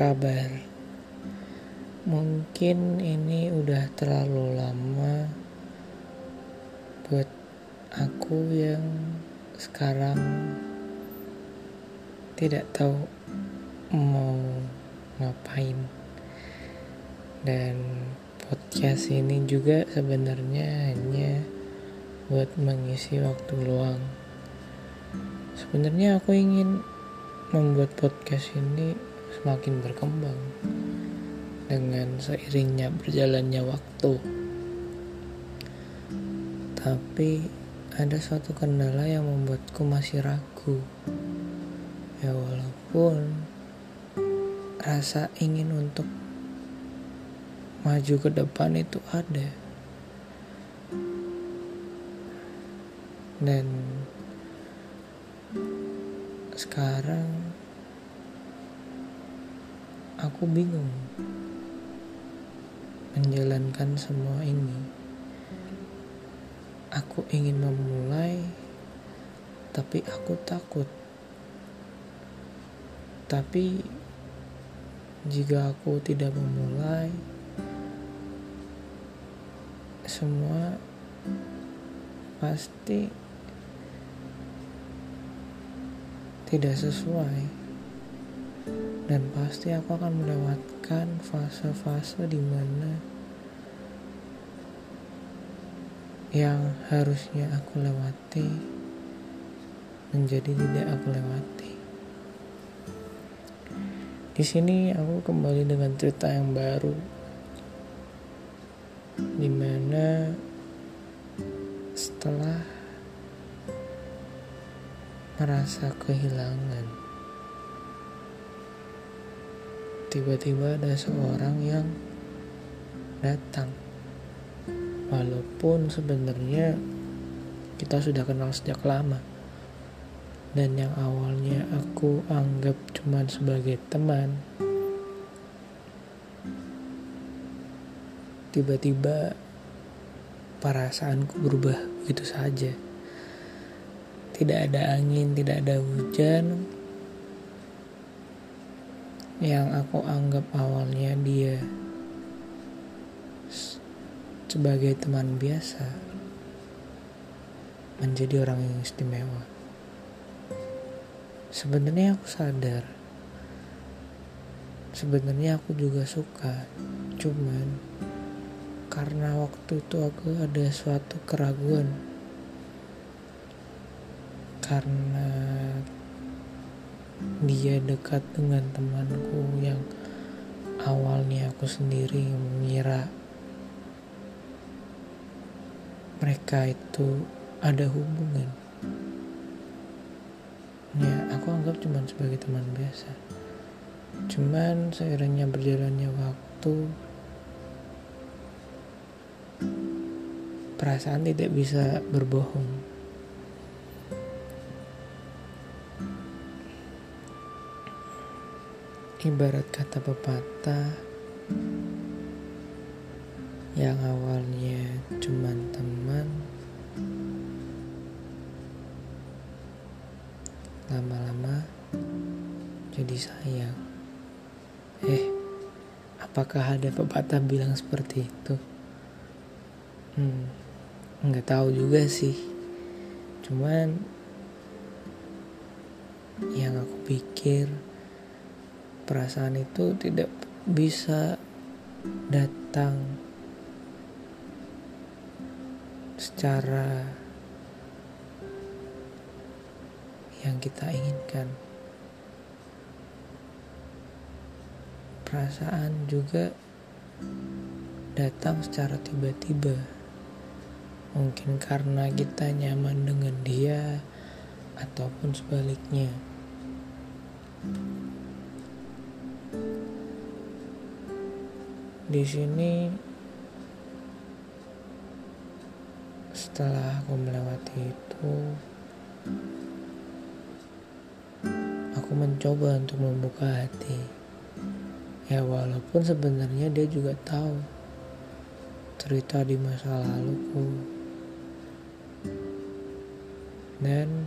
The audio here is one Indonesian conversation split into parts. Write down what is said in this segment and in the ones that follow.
kabar? Mungkin ini udah terlalu lama buat aku yang sekarang tidak tahu mau ngapain. Dan podcast ini juga sebenarnya hanya buat mengisi waktu luang. Sebenarnya aku ingin membuat podcast ini semakin berkembang dengan seiringnya berjalannya waktu. Tapi ada suatu kendala yang membuatku masih ragu. Ya walaupun rasa ingin untuk maju ke depan itu ada. Dan sekarang aku bingung menjalankan semua ini. Aku ingin memulai, tapi aku takut. Tapi jika aku tidak memulai, semua pasti tidak sesuai dan pasti aku akan melewatkan fase-fase di mana yang harusnya aku lewati menjadi tidak aku lewati. Di sini aku kembali dengan cerita yang baru di mana setelah merasa kehilangan. Tiba-tiba ada seorang yang datang. Walaupun sebenarnya kita sudah kenal sejak lama. Dan yang awalnya aku anggap cuma sebagai teman. Tiba-tiba perasaanku berubah begitu saja tidak ada angin, tidak ada hujan. Yang aku anggap awalnya dia sebagai teman biasa menjadi orang yang istimewa. Sebenarnya aku sadar. Sebenarnya aku juga suka. Cuman karena waktu itu aku ada suatu keraguan karena dia dekat dengan temanku yang awalnya aku sendiri mengira mereka itu ada hubungan. Ya aku anggap cuma sebagai teman biasa. Cuman seiringnya berjalannya waktu perasaan tidak bisa berbohong Ibarat kata pepatah yang awalnya cuma teman, lama-lama jadi sayang. Eh, apakah ada pepatah bilang seperti itu? Hmm, nggak tahu juga sih. Cuman yang aku pikir perasaan itu tidak bisa datang secara yang kita inginkan. Perasaan juga datang secara tiba-tiba. Mungkin karena kita nyaman dengan dia ataupun sebaliknya. Di sini setelah aku melewati itu aku mencoba untuk membuka hati. Ya walaupun sebenarnya dia juga tahu cerita di masa laluku. Dan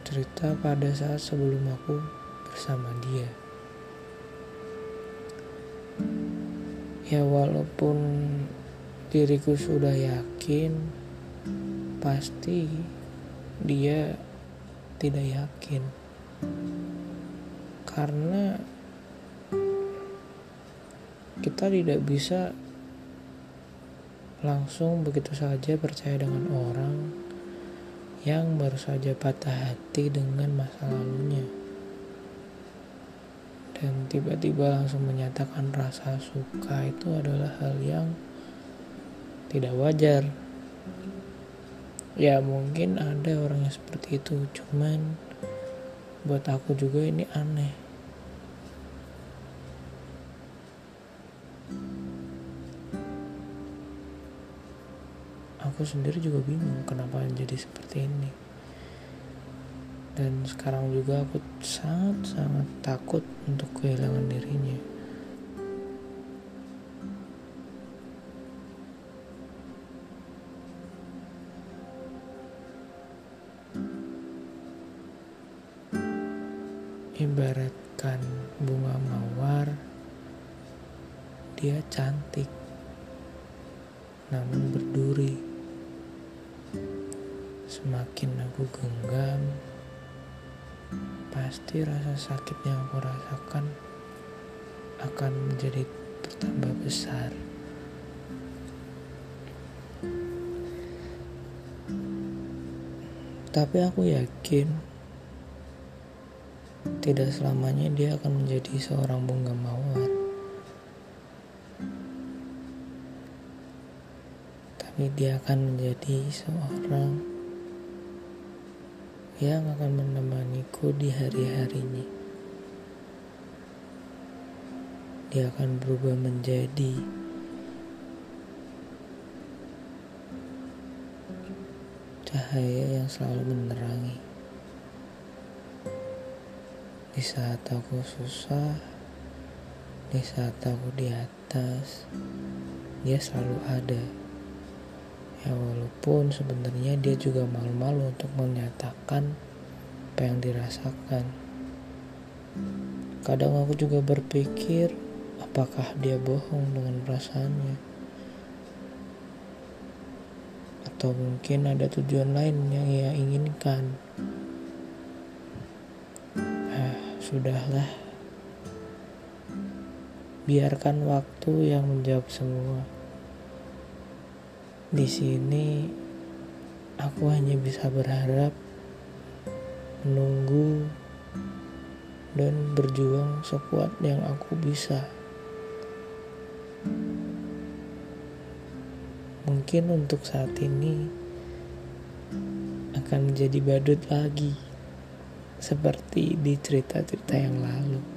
cerita pada saat sebelum aku bersama dia ya walaupun diriku sudah yakin pasti dia tidak yakin. Karena kita tidak bisa langsung begitu saja percaya dengan orang yang baru saja patah hati dengan masa lalunya dan tiba-tiba langsung menyatakan rasa suka itu adalah hal yang tidak wajar. Ya mungkin ada orang yang seperti itu cuman buat aku juga ini aneh. Aku sendiri juga bingung kenapa jadi seperti ini dan sekarang juga aku sangat-sangat takut untuk kehilangan dirinya. Ibaratkan bunga mawar, dia cantik, namun berduri. Semakin aku genggam, pasti rasa sakit yang aku rasakan akan menjadi bertambah besar. Tapi aku yakin tidak selamanya dia akan menjadi seorang bunga mawar. Tapi dia akan menjadi seorang yang akan menemaniku di hari-harinya. Dia akan berubah menjadi cahaya yang selalu menerangi. Di saat aku susah, di saat aku di atas, dia selalu ada ya walaupun sebenarnya dia juga malu-malu untuk menyatakan apa yang dirasakan. Kadang aku juga berpikir apakah dia bohong dengan perasaannya? Atau mungkin ada tujuan lain yang ia inginkan? Ah sudahlah. Biarkan waktu yang menjawab semua di sini aku hanya bisa berharap menunggu dan berjuang sekuat yang aku bisa. Mungkin untuk saat ini akan menjadi badut lagi seperti di cerita-cerita yang lalu.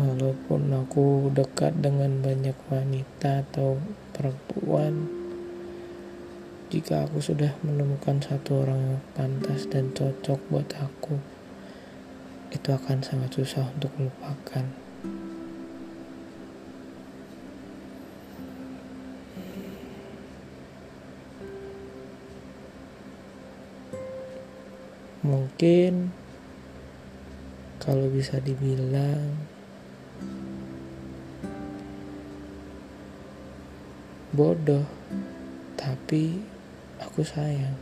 Walaupun aku dekat dengan banyak wanita atau perempuan jika aku sudah menemukan satu orang yang pantas dan cocok buat aku itu akan sangat susah untuk melupakan. Mungkin kalau bisa dibilang bodoh. Tapi aku sayang.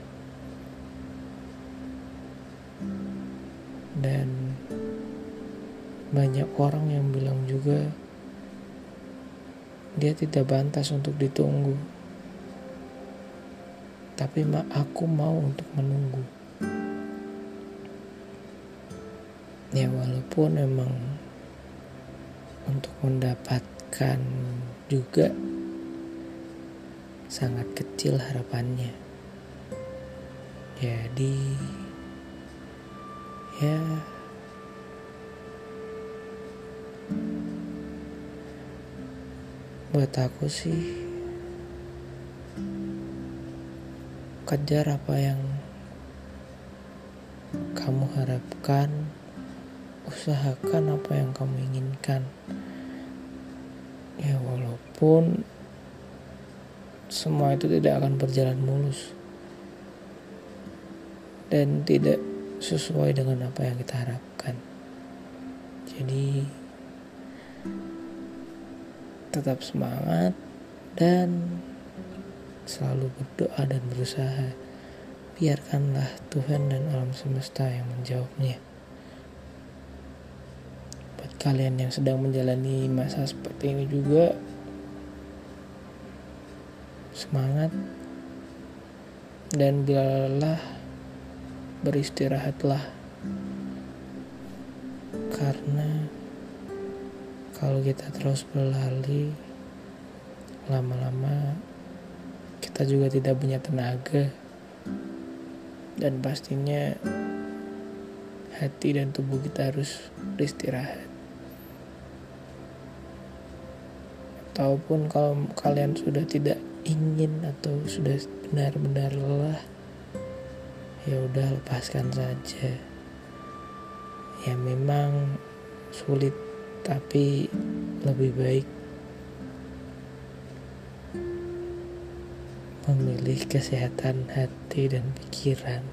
Dan banyak orang yang bilang juga dia tidak pantas untuk ditunggu. Tapi aku mau untuk menunggu. Ya walaupun emang untuk mendapatkan juga sangat kecil harapannya. Jadi, ya, buat aku sih, kejar apa yang kamu harapkan, usahakan apa yang kamu inginkan. Ya, walaupun semua itu tidak akan berjalan mulus. Dan tidak sesuai dengan apa yang kita harapkan. Jadi tetap semangat dan selalu berdoa dan berusaha. Biarkanlah Tuhan dan alam semesta yang menjawabnya. Buat kalian yang sedang menjalani masa seperti ini juga semangat dan bila lelah beristirahatlah. Karena kalau kita terus berlari lama-lama kita juga tidak punya tenaga. Dan pastinya hati dan tubuh kita harus beristirahat. Ataupun kalau kalian sudah tidak ingin atau sudah benar-benar lelah ya udah lepaskan saja. Ya memang sulit tapi lebih baik memilih kesehatan hati dan pikiran